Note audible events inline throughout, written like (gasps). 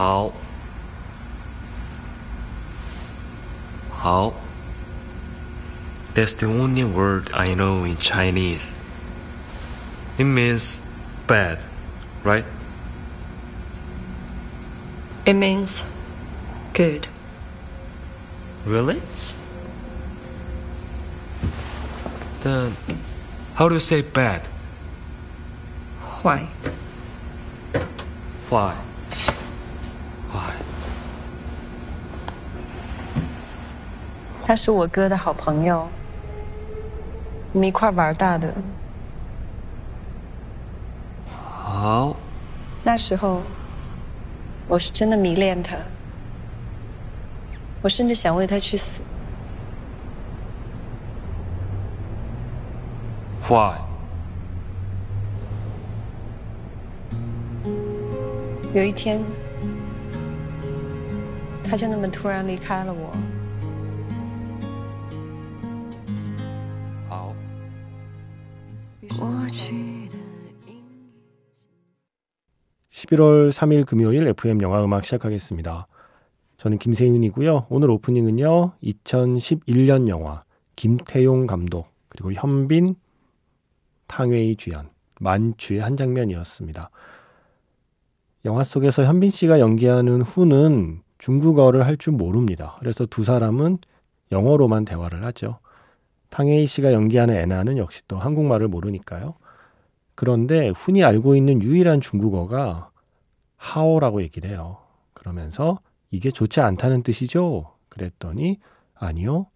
好，好。That's the only word I know in Chinese. It means bad, right? It means good. Really? Then, how do you say bad? Why? Why? 他是我哥的好朋友，我们一块玩大的。好，那时候，我是真的迷恋他，我甚至想为他去死。Why? 有一天，他就那么突然离开了我。 11월 3일 금요일 FM 영화 음악 시작하겠습니다. 저는 김세윤이고요. 오늘 오프닝은요. 2011년 영화 김태용 감독 그리고 현빈 탕웨이 주연 만추의 한 장면이었습니다. 영화 속에서 현빈 씨가 연기하는 후는 중국어를 할 줄 모릅니다. 그래서 두 사람은 영어로만 대화를 하죠. 탕웨이 씨가 연기하는 애나는 역시 또 한국말을 모르니까요. 그런데 훈이 알고 있는 유일한 중국어가 하오라고 얘기를 해요. 그러면서 이게 좋지 않다는 뜻이죠? 그랬더니 아니요.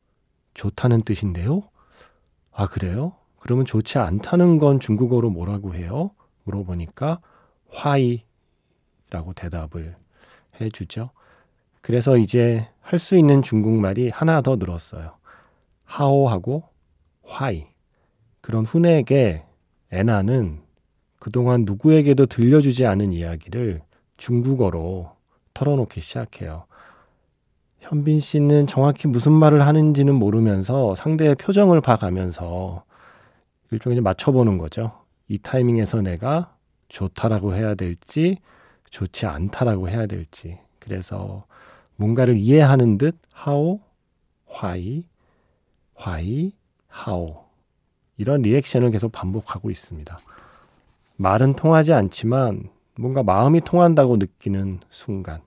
좋다는 뜻인데요. 아, 그래요? 그러면 좋지 않다는 건 중국어로 뭐라고 해요? 물어보니까 화이라고 대답을 해 주죠. 그래서 이제 할 수 있는 중국말이 하나 더 늘었어요. 하오하고 화이. 그런 훈에게 애나는 그동안 누구에게도 들려주지 않은 이야기를 중국어로 털어놓기 시작해요. 현빈 씨는 정확히 무슨 말을 하는지는 모르면서 상대의 표정을 봐가면서 일종의 맞춰보는 거죠. 이 타이밍에서 내가 좋다라고 해야 될지 좋지 않다라고 해야 될지. 그래서 뭔가를 이해하는 듯 하오, 화이, 화이, 하오. 이런 리액션을 계속 반복하고 있습니다. 말은 통하지 않지만 뭔가 마음이 통한다고 느끼는 순간.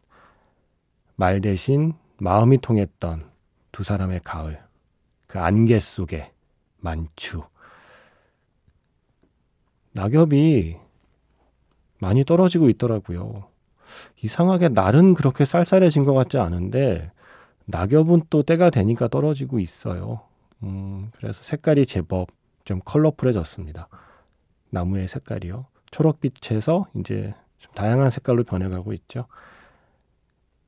말 대신 마음이 통했던 두 사람의 가을. 그 안개 속에 만추. 낙엽이 많이 떨어지고 있더라고요. 이상하게 날은 그렇게 쌀쌀해진 것 같지 않은데 낙엽은 또 때가 되니까 떨어지고 있어요. 음, 그래서 색깔이 제법 좀 컬러풀해졌습니다. 나무의 색깔이요. 초록빛에서 이제 좀 다양한 색깔로 변해가고 있죠.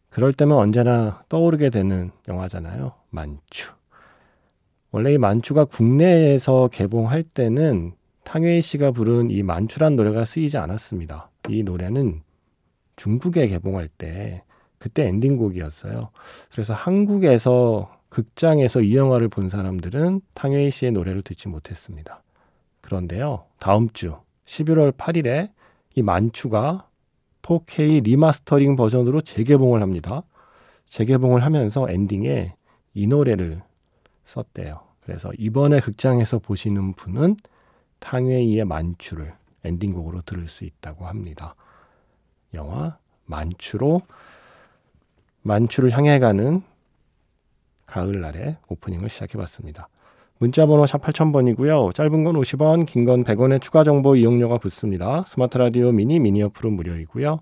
그럴 때면 언제나 떠오르게 되는 영화잖아요. 만추. 원래 이 만추가 국내에서 개봉할 때는 탕웨이 씨가 부른 이 만추란 노래가 쓰이지 않았습니다. 이 노래는 중국에 개봉할 때 그때 엔딩곡이었어요. 그래서 한국에서 극장에서 이 영화를 본 사람들은 탕웨이 씨의 노래를 듣지 못했습니다. 그런데요, 다음 주 11월 8일에 이 만추가 4K 리마스터링 버전으로 재개봉을 합니다. 재개봉을 하면서 엔딩에 이 노래를 썼대요. 그래서 이번에 극장에서 보시는 분은 탕웨이의 만추를 엔딩곡으로 들을 수 있다고 합니다. 영화 만추로 만추를 향해 가는 가을날의 오프닝을 시작해 봤습니다. 문자번호 샵 8000번이고요. 짧은 건 50원, 긴 건 100원의 추가 정보 이용료가 붙습니다. 스마트 라디오 미니, 미니 어플은 무료이고요.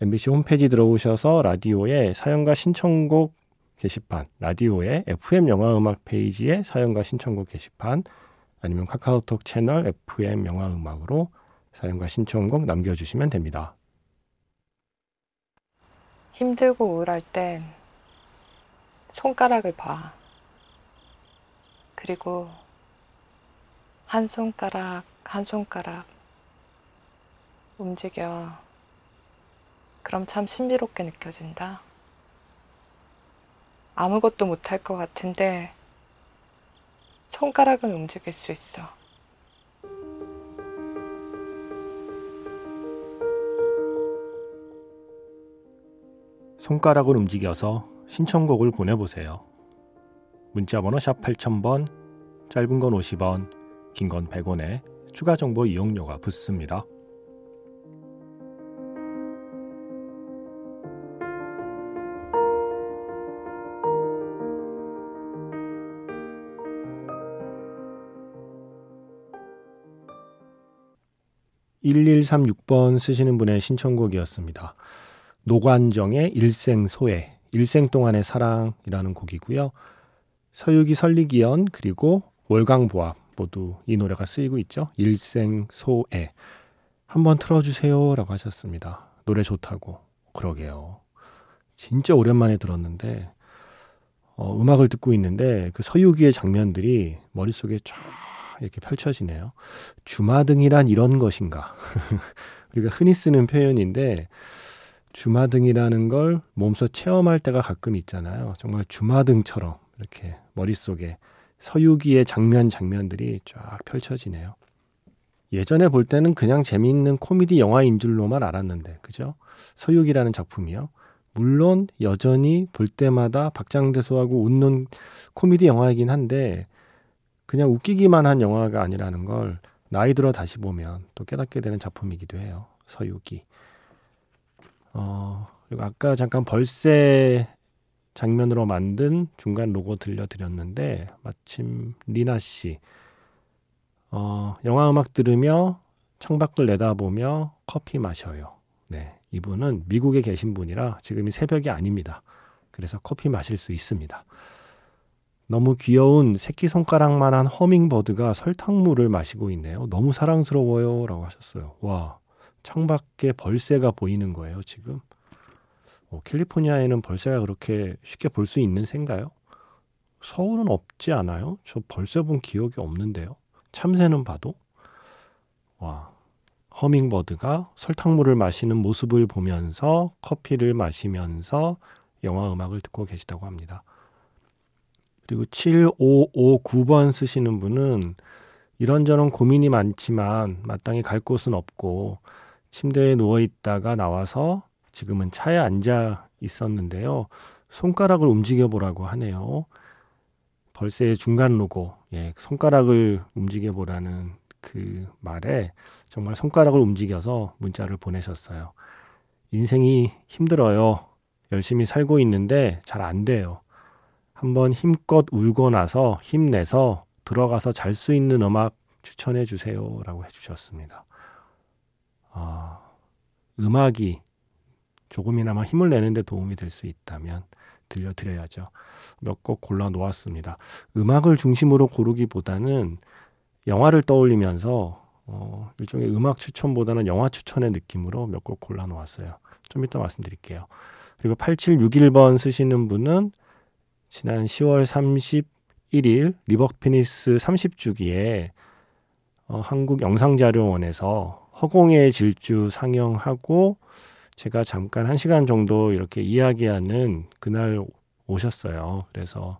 MBC 홈페이지 들어오셔서 라디오에 사연과 신청곡 게시판, 라디오의 FM 영화 음악 페이지에 사연과 신청곡 게시판, 아니면 카카오톡 채널 FM 영화 음악으로 사연과 신청곡 남겨주시면 됩니다. 힘들고 우울할 땐 손가락을 봐. 그리고 한 손가락, 한 손가락 움직여. 그럼 참 신비롭게 느껴진다. 아무것도 못할 것 같은데 손가락은 움직일 수 있어. 손가락을 움직여서 신청곡을 보내보세요. 문자번호 샵 8000번, 짧은 건 50원, 긴 건 100원에 추가 정보 이용료가 붙습니다. (1136번) 쓰시는 분의 신청곡이었습니다. 노관정의 일생소애, 일생 동안의 사랑이라는 곡이고요. 서유기 설리기연 그리고 월광보합 모두 이 노래가 쓰이고 있죠. 일생소애 한번 틀어주세요라고 하셨습니다. 노래 좋다고 그러게요. 진짜 오랜만에 들었는데 어, 음악을 듣고 있는데 그 서유기의 장면들이 머릿속에 쫙 이렇게 펼쳐지네요. 주마등이란 이런 것인가? (laughs) 우리가 흔히 쓰는 표현인데 주마등이라는 걸 몸소 체험할 때가 가끔 있잖아요. 정말 주마등처럼 이렇게 머릿속에 서유기의 장면 장면들이 쫙 펼쳐지네요. 예전에 볼 때는 그냥 재미있는 코미디 영화인 줄로만 알았는데, 그죠? 서유기라는 작품이요. 물론 여전히 볼 때마다 박장대소하고 웃는 코미디 영화이긴 한데, 그냥 웃기기만 한 영화가 아니라는 걸 나이 들어 다시 보면 또 깨닫게 되는 작품이기도 해요. 서유기. 어, 그리고 아까 잠깐 벌새 장면으로 만든 중간 로고 들려드렸는데 마침 리나 씨 어, 영화 음악 들으며 창밖을 내다보며 커피 마셔요. 네, 이분은 미국에 계신 분이라 지금이 새벽이 아닙니다. 그래서 커피 마실 수 있습니다. 너무 귀여운 새끼손가락만한 허밍버드가 설탕물을 마시고 있네요. 너무 사랑스러워요. 라고 하셨어요. 와, 창밖에 벌새가 보이는 거예요, 지금. 어, 캘리포니아에는 벌새가 그렇게 쉽게 볼 수 있는 새인가요? 서울은 없지 않아요? 저 벌새 본 기억이 없는데요. 참새는 봐도. 와, 허밍버드가 설탕물을 마시는 모습을 보면서 커피를 마시면서 영화 음악을 듣고 계시다고 합니다. 그리고 7559번 쓰시는 분은 이런저런 고민이 많지만 마땅히 갈 곳은 없고 침대에 누워 있다가 나와서 지금은 차에 앉아 있었는데요. 손가락을 움직여 보라고 하네요. 벌새의 중간 로고, 예, 손가락을 움직여 보라는 그 말에 정말 손가락을 움직여서 문자를 보내셨어요. 인생이 힘들어요. 열심히 살고 있는데 잘 안 돼요. 한번 힘껏 울고 나서 힘내서 들어가서 잘 수 있는 음악 추천해 주세요. 라고 해주셨습니다. 아, 음악이 조금이나마 힘을 내는데 도움이 될 수 있다면 들려드려야죠. 몇 곡 골라 놓았습니다. 음악을 중심으로 고르기보다는 영화를 떠올리면서 어, 일종의 음악 추천보다는 영화 추천의 느낌으로 몇 곡 골라 놓았어요. 좀 이따 말씀드릴게요. 그리고 8761번 쓰시는 분은 지난 10월 31일 리버 피닉스 30주기에 어, 한국 영상자료원에서 허공에의 질주 상영하고 제가 잠깐 한 시간 정도 이렇게 이야기하는 그날 오셨어요. 그래서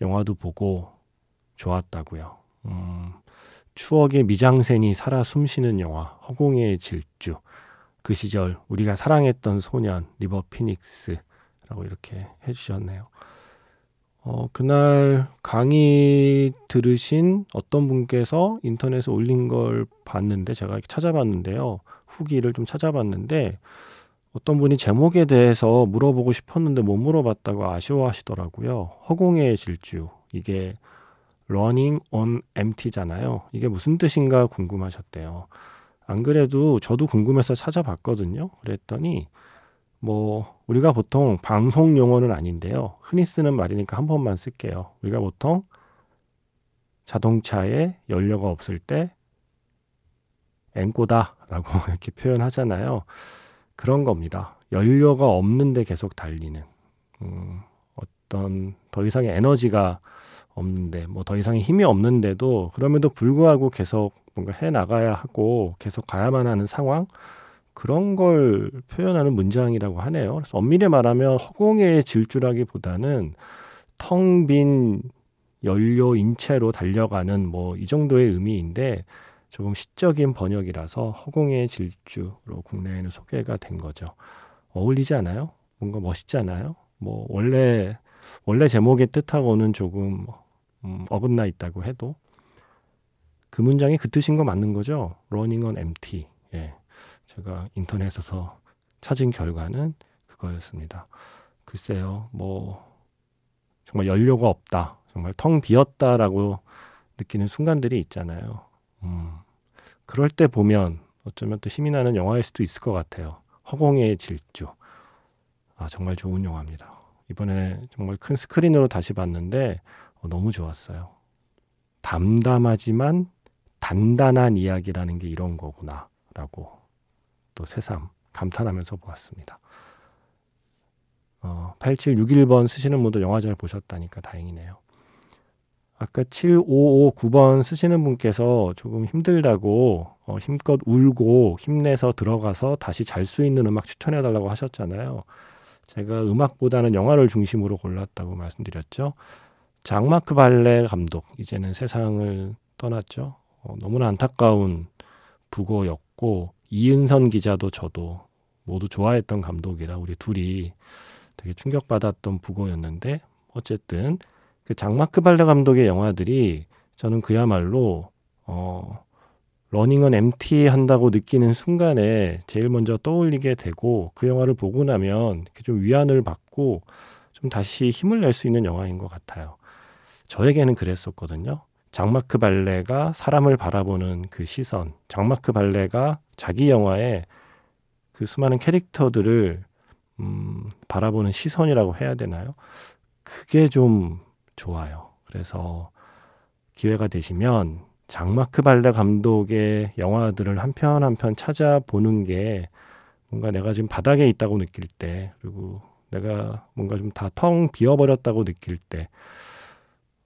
영화도 보고 좋았다고요. 음, 추억의 미장센이 살아 숨쉬는 영화 허공의 질주. 그 시절 우리가 사랑했던 소년 리버 피닉스라고 이렇게 해주셨네요. 어, 그날 강의 들으신 어떤 분께서 인터넷에 올린 걸 봤는데 제가 찾아봤는데요. 후기를 좀 찾아봤는데 어떤 분이 제목에 대해서 물어보고 싶었는데 못 물어봤다고 아쉬워하시더라고요. 허공의 질주. 이게 running on empty잖아요. 이게 무슨 뜻인가 궁금하셨대요. 안 그래도 저도 궁금해서 찾아봤거든요. 그랬더니 뭐 우리가 보통 방송 용어는 아닌데요. 흔히 쓰는 말이니까 한 번만 쓸게요. 우리가 보통 자동차에 연료가 없을 때 앵꼬다라고 (laughs) 이렇게 표현하잖아요. 그런 겁니다. 연료가 없는데 계속 달리는 음, 어떤 더 이상의 에너지가 없는데 뭐 더 이상의 힘이 없는데도 그럼에도 불구하고 계속 뭔가 해 나가야 하고 계속 가야만 하는 상황 그런 걸 표현하는 문장이라고 하네요. 그래서 엄밀히 말하면 허공의 질주라기보다는 텅 빈 연료 인체로 달려가는 뭐 이 정도의 의미인데 조금 시적인 번역이라서 허공의 질주로 국내에는 소개가 된 거죠. 어울리지 않아요? 뭔가 멋있잖아요. 뭐 원래 원래 제목의 뜻하고는 조금 음, 어긋나 있다고 해도 그 문장이 그 뜻인 거 맞는 거죠. Running on empty. 예. 제가 인터넷에서 찾은 결과는 그거였습니다. 글쎄요, 뭐 정말 연료가 없다, 정말 텅 비었다라고 느끼는 순간들이 있잖아요. 음, 그럴 때 보면 어쩌면 또 힘이 나는 영화일 수도 있을 것 같아요. 허공의 질주. 아, 정말 좋은 영화입니다. 이번에 정말 큰 스크린으로 다시 봤는데 어, 너무 좋았어요. 담담하지만 단단한 이야기라는 게 이런 거구나. 라고 또 새삼 감탄하면서 보았습니다. 어, 8761번 쓰시는 분도 영화 잘 보셨다니까 다행이네요. 아까 7559번 쓰시는 분께서 조금 힘들다고 어, 힘껏 울고 힘내서 들어가서 다시 잘 수 있는 음악 추천해 달라고 하셨잖아요. 제가 음악보다는 영화를 중심으로 골랐다고 말씀드렸죠. 장마크 발레 감독 이제는 세상을 떠났죠. 어, 너무나 안타까운 부고였고 이은선 기자도 저도 모두 좋아했던 감독이라 우리 둘이 되게 충격받았던 부고였는데 어쨌든 그 장마크 발레 감독의 영화들이 저는 그야말로 어 러닝은 MT 한다고 느끼는 순간에 제일 먼저 떠올리게 되고 그 영화를 보고 나면 좀 위안을 받고 좀 다시 힘을 낼 수 있는 영화인 것 같아요. 저에게는 그랬었거든요. 장마크 발레가 사람을 바라보는 그 시선, 장마크 발레가 자기 영화에 그 수많은 캐릭터들을 음, 바라보는 시선이라고 해야 되나요? 그게 좀 좋아요. 그래서 기회가 되시면 장마크 발레 감독의 영화들을 한 편 한 편 찾아보는 게 뭔가 내가 지금 바닥에 있다고 느낄 때 그리고 내가 뭔가 좀 다 텅 비어버렸다고 느낄 때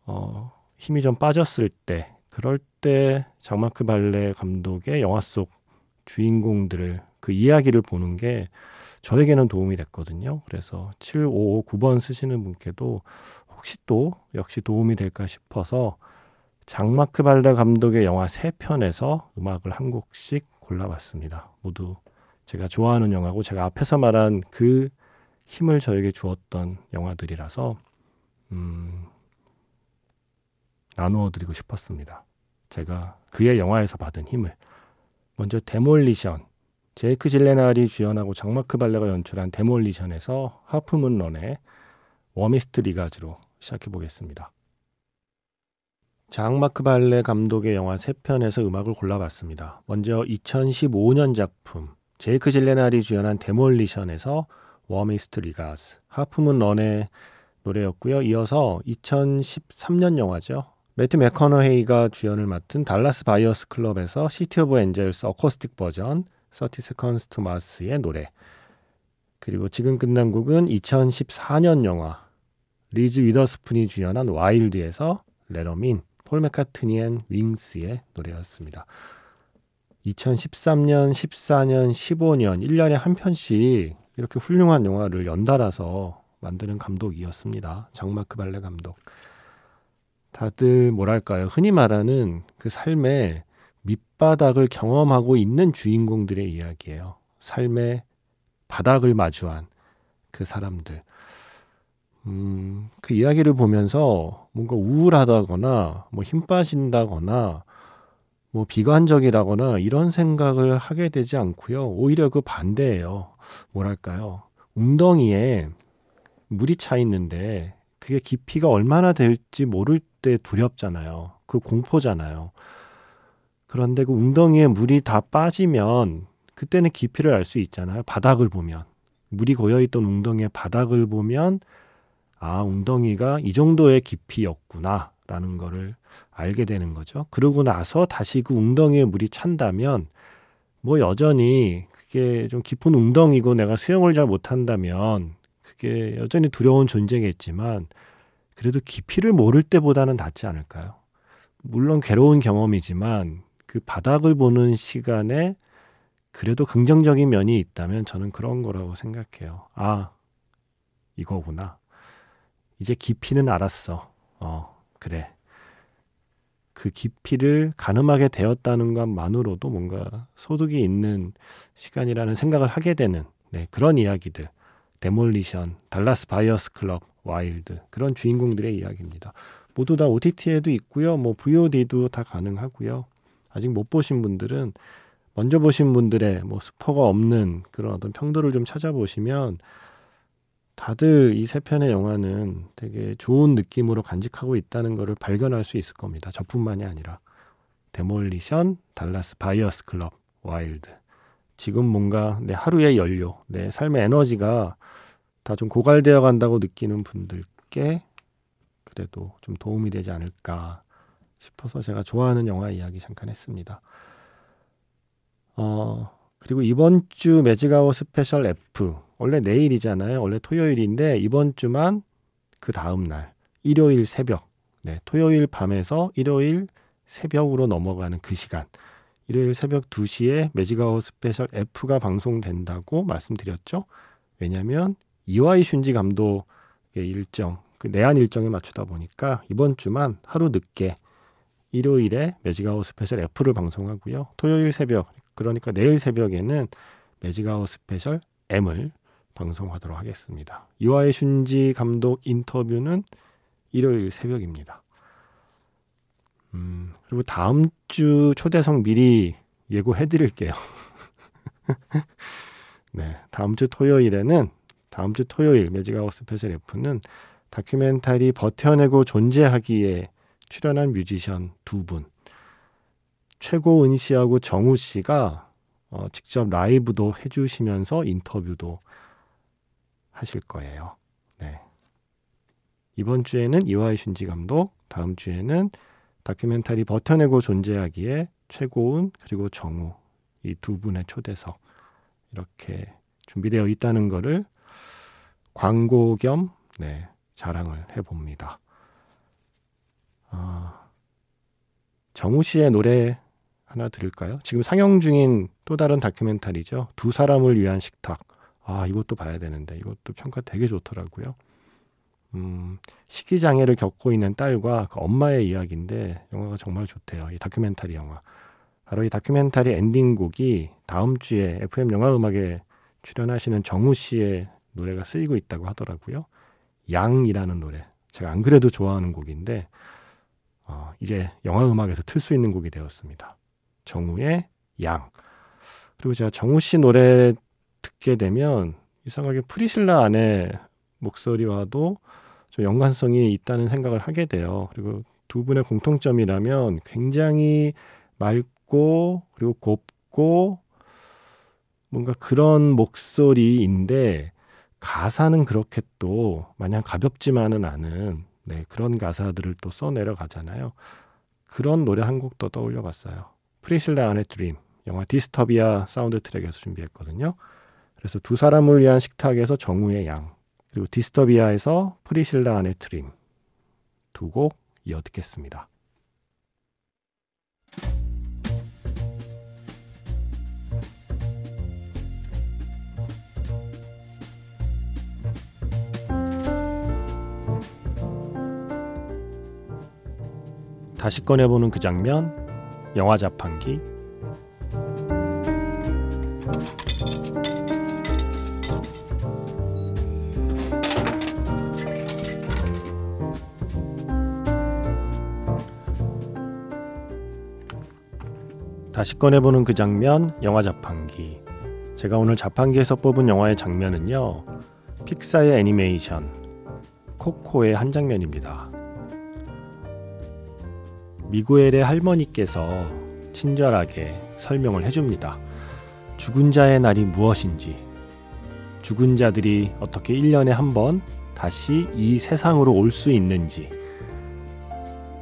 어, 힘이 좀 빠졌을 때 그럴 때 장마크 발레 감독의 영화 속 주인공들을 그 이야기를 보는 게 저에게는 도움이 됐거든요. 그래서 7559번 쓰시는 분께도 혹시 또 역시 도움이 될까 싶어서 장마크 발레 감독의 영화 세 편에서 음악을 한 곡씩 골라봤습니다. 모두 제가 좋아하는 영화고 제가 앞에서 말한 그 힘을 저에게 주었던 영화들이라서 음, 나누어 드리고 싶었습니다. 제가 그의 영화에서 받은 힘을 먼저 데몰리션 제이크 질렌할이 주연하고 장마크 발레가 연출한 데몰리션에서 Half Moon Run의 Warmest Regards로 시작해 보겠습니다. 장마크 발레 감독의 영화 세 편에서 음악을 골라봤습니다. 먼저 2015년 작품 제이크 질렌할이 주연한 데몰리션에서 Warmest Regards Half Moon Run의 노래였고요. 이어서 2013년 영화죠. 매트 맥커너헤이가 주연을 맡은 달라스 바이어스 클럽에서 City of Angels acoustic 버전 30 Seconds to Mars의 노래 그리고 지금 끝난 곡은 2014년 영화 리즈 위더스푼이 주연한 와일드에서 Let 'Em In 폴 맥카트니 앤 윙스의 노래였습니다. 2013년, 14년, 15년 1년에 한 편씩 이렇게 훌륭한 영화를 연달아서 만드는 감독이었습니다. 장마크 발레 감독. 다들 뭐랄까요? 흔히 말하는 그 삶의 밑바닥을 경험하고 있는 주인공들의 이야기예요. 삶의 바닥을 마주한 그 사람들. 음, 그 이야기를 보면서 뭔가 우울하다거나, 뭐 힘 빠진다거나, 뭐 비관적이라거나 이런 생각을 하게 되지 않고요. 오히려 그 반대예요. 뭐랄까요. 웅덩이에 물이 차 있는데 그게 깊이가 얼마나 될지 모를 때 두렵잖아요. 그 공포잖아요. 그런데 그 웅덩이에 물이 다 빠지면 그때는 깊이를 알 수 있잖아요. 바닥을 보면. 물이 고여있던 웅덩이의 바닥을 보면 아, 웅덩이가 이 정도의 깊이였구나. 라는 거를 알게 되는 거죠. 그러고 나서 다시 그 웅덩이에 물이 찬다면 뭐 여전히 그게 좀 깊은 웅덩이고 내가 수영을 잘 못한다면 그게 여전히 두려운 존재겠지만 그래도 깊이를 모를 때보다는 낫지 않을까요? 물론 괴로운 경험이지만 그 바닥을 보는 시간에 그래도 긍정적인 면이 있다면 저는 그런 거라고 생각해요. 아, 이거구나. 이제 깊이는 알았어. 어, 그래. 그 깊이를 가늠하게 되었다는 것만으로도 뭔가 소득이 있는 시간이라는 생각을 하게 되는 네, 그런 이야기들. 데몰리션, 달라스 바이어스 클럽, 와일드 그런 주인공들의 이야기입니다. 모두 다 OTT에도 있고요. 뭐 VOD도 다 가능하고요. 아직 못 보신 분들은 먼저 보신 분들의 뭐 스포가 없는 그런 어떤 평도를 좀 찾아보시면 다들 이 세 편의 영화는 되게 좋은 느낌으로 간직하고 있다는 것을 발견할 수 있을 겁니다. 저뿐만이 아니라 데몰리션, 달라스 바이어스 클럽, 와일드. 지금 뭔가 내 하루의 연료, 내 삶의 에너지가 다 좀 고갈되어 간다고 느끼는 분들께 그래도 좀 도움이 되지 않을까 싶어서 제가 좋아하는 영화 이야기 잠깐 했습니다. 어, 그리고 이번 주 매직아워 스페셜 F 원래 내일이잖아요. 원래 토요일인데 이번 주만 그 다음 날 일요일 새벽 네, 토요일 밤에서 일요일 새벽으로 넘어가는 그 시간 일요일 새벽 2시에 매직아워 스페셜 F가 방송된다고 말씀드렸죠. 왜냐하면 이와이 슌지 감독의 일정, 그 내한 일정에 맞추다 보니까 이번 주만 하루 늦게 일요일에 매직아워 스페셜 F를 방송하고요. 토요일 새벽, 그러니까 내일 새벽에는 매직아워 스페셜 M을 방송하도록 하겠습니다. 이와이 슌지 감독 인터뷰는 일요일 새벽입니다. 음, 그리고 다음 주 초대석 미리 예고해 드릴게요. (laughs) 네, 다음 주 토요일에는 다음 주 토요일 매직아워 스페셜 F는 다큐멘터리 버텨내고 존재하기에 출연한 뮤지션 두 분. 최고은 씨하고 정우 씨가 어, 직접 라이브도 해주시면서 인터뷰도 하실 거예요. 네. 이번 주에는 이와이 슌지 감독, 다음 주에는 다큐멘터리 버텨내고 존재하기에 최고은 그리고 정우 이 두 분의 초대석 이렇게 준비되어 있다는 것을 광고 겸 네, 자랑을 해봅니다. 아, 정우 씨의 노래 하나 들을까요? 지금 상영 중인 또 다른 다큐멘터리죠. 두 사람을 위한 식탁. 아, 이것도 봐야 되는데 이것도 평가 되게 좋더라고요. 음, 식이 장애를 겪고 있는 딸과 그 엄마의 이야기인데 영화가 정말 좋대요. 이 다큐멘터리 영화. 바로 이 다큐멘터리 엔딩곡이 다음 주에 FM 영화 음악에 출연하시는 정우 씨의 노래가 쓰이고 있다고 하더라고요. 양이라는 노래. 제가 안 그래도 좋아하는 곡인데 어, 이제 영화 음악에서 틀 수 있는 곡이 되었습니다. 정우의 양. 그리고 제가 정우 씨 노래 듣게 되면 이상하게 프리실라 안에 목소리와도 좀 연관성이 있다는 생각을 하게 돼요. 그리고 두 분의 공통점이라면 굉장히 맑고 그리고 곱고 뭔가 그런 목소리인데 가사는 그렇게 또 마냥 가볍지만은 않은 네, 그런 가사들을 또 써내려 가잖아요. 그런 노래 한 곡도 떠올려 봤어요. 프리실라 안의 Dream, 영화 Disturbia 사운드 트랙에서 준비했거든요. 그래서 두 사람을 위한 식탁에서 정우의 양, 그리고 Disturbia에서 프리실라 안의 Dream 두 곡 이어 듣겠습니다. 다시 꺼내보는 그 장면, 영화 자판기. 다시 꺼내보는 그 장면, 영화 자판기. 제가 오늘 자판기에서 뽑은 영화의 장면은요, 픽사의 애니메이션, 코코의 한 장면입니다. 미구엘의 할머니께서 친절하게 설명을 해줍니다. 죽은 자의 날이 무엇인지, 죽은 자들이 어떻게 1년에 한 번 다시 이 세상으로 올 수 있는지,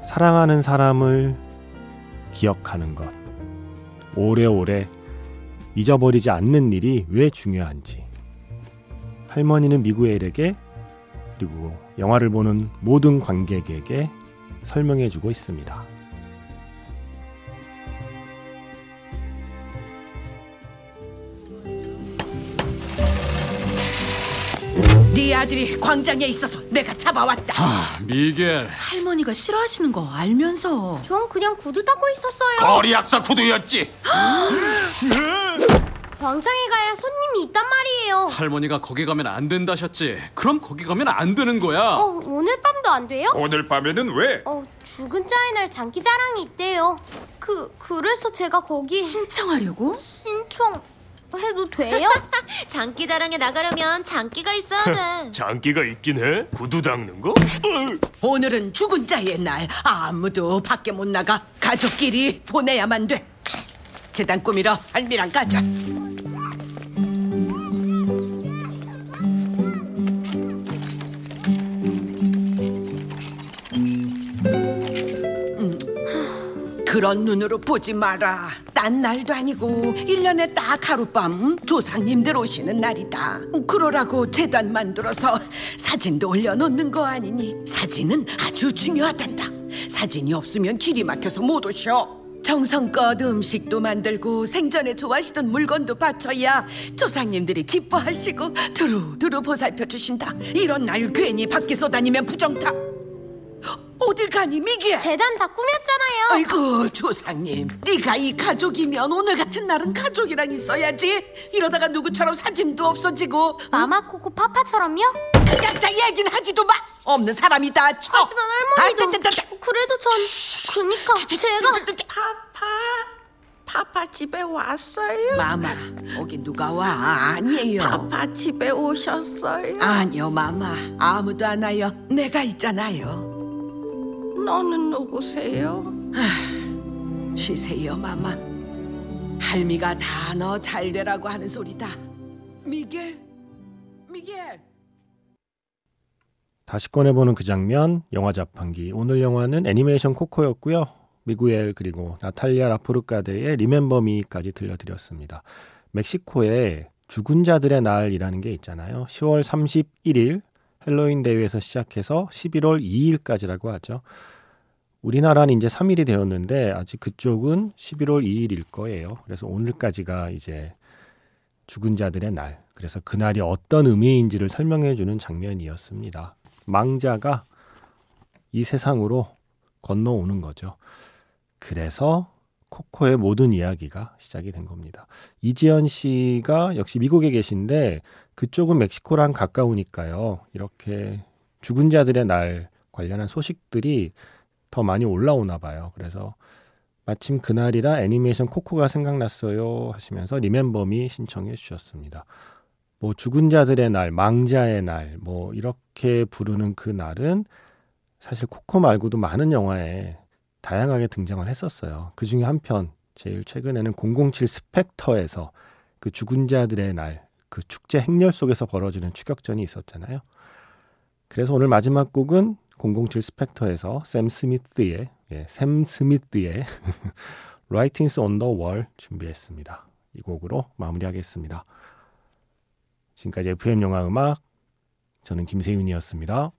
사랑하는 사람을 기억하는 것, 오래오래 잊어버리지 않는 일이 왜 중요한지, 할머니는 미구엘에게 그리고 영화를 보는 모든 관객에게 설명해 주고 있습니다. 네 아들이 광장에 있어서 내가 잡아왔다. 아, 미겔. 할머니가 싫어하시는 거 알면서 전 그냥 구두 닦고 있었어요. 거리 약사 구두였지. (gasps) 광장에 가야 손님이 있단 말이에요. 할머니가 거기 가면 안 된다셨지. 그럼 거기 가면 안 되는 거야. 어, 오늘 밤도 안 돼요? 오늘 밤에는 왜? 어, 죽은 자의 날 장기 자랑이 있대요. 그, 그래서 제가 거기 신청하려고? 신청 해도 돼요? (laughs) 장기 자랑에 나가려면 장기가 있어야 돼. (laughs) 장기가 있긴 해? 구두 닦는 거? 오늘은 죽은 자의 날. 아무도 밖에 못 나가. 가족끼리 보내야만 돼. 재단 꾸미러 할미랑 가자. 음, 그런 눈으로 보지 마라. 딴 날도 아니고 일년에딱 하룻밤 조상님들 오시는 날이다. 그러라고 재단 만들어서 사진도 올려놓는 거 아니니 사진은 아주 중요하단다. 사진이 없으면 길이 막혀서 못 오셔. 정성껏 음식도 만들고 생전에 좋아하시던 물건도 바쳐야 조상님들이 기뻐하시고 두루두루 보살펴 주신다. 이런 날 괜히 밖에서 다니면 부정타. 어딜 가니 미기야? 재단 다 꾸몄잖아요. 아이고 조상님 네가 이 가족이면 오늘 같은 날은 가족이랑 있어야지 이러다가 누구처럼 사진도 없어지고 마마코코 파파처럼요? 짝짝 얘기는 하지도 마 없는 사람이 다 쳐. 하지만 할머니도 아. 그래도 전 그니까 제가 파파 파파 집에 왔어요? 마마 거기 누가 와 아니에요 파파 집에 오셨어요? 아니요 마마 아무도 안 와요 내가 있잖아요 너는 누구세요? 쉬세요 마마 할미가 다 너 잘 되라고 하는 소리다 미겔 미겔 다시 꺼내보는 그 장면, 영화 자판기. 오늘 영화는 애니메이션 코코였고요. 미구엘 그리고 나탈리아 라포르카데의 Remember Me까지 들려드렸습니다. 멕시코에 죽은 자들의 날이라는 게 있잖아요. 10월 31일 헬로윈 데이에서 시작해서 11월 2일까지라고 하죠. 우리나라는 이제 3일이 되었는데 아직 그쪽은 11월 2일일 거예요. 그래서 오늘까지가 이제 죽은 자들의 날. 그래서 그날이 어떤 의미인지를 설명해 주는 장면이었습니다. 망자가 이 세상으로 건너오는 거죠. 그래서 코코의 모든 이야기가 시작이 된 겁니다. 이지연 씨가 역시 미국에 계신데 그쪽은 멕시코랑 가까우니까요. 이렇게 죽은 자들의 날 관련한 소식들이 더 많이 올라오나 봐요. 그래서 마침 그날이라 애니메이션 코코가 생각났어요 하시면서 리멤버미 신청해 주셨습니다. 뭐 죽은 자들의 날, 망자의 날, 뭐 이렇게 부르는 그 날은 사실 코코 말고도 많은 영화에 다양하게 등장을 했었어요. 그 중에 한 편, 제일 최근에는 007 스펙터에서 그 죽은 자들의 날, 그 축제 행렬 속에서 벌어지는 추격전이 있었잖아요. 그래서 오늘 마지막 곡은 007 스펙터에서 샘 스미스의 예, 샘 스미스의 (laughs) Writings on the Wall 준비했습니다. 이 곡으로 마무리하겠습니다. 지금까지 FM 영화 음악 저는 김세윤이었습니다.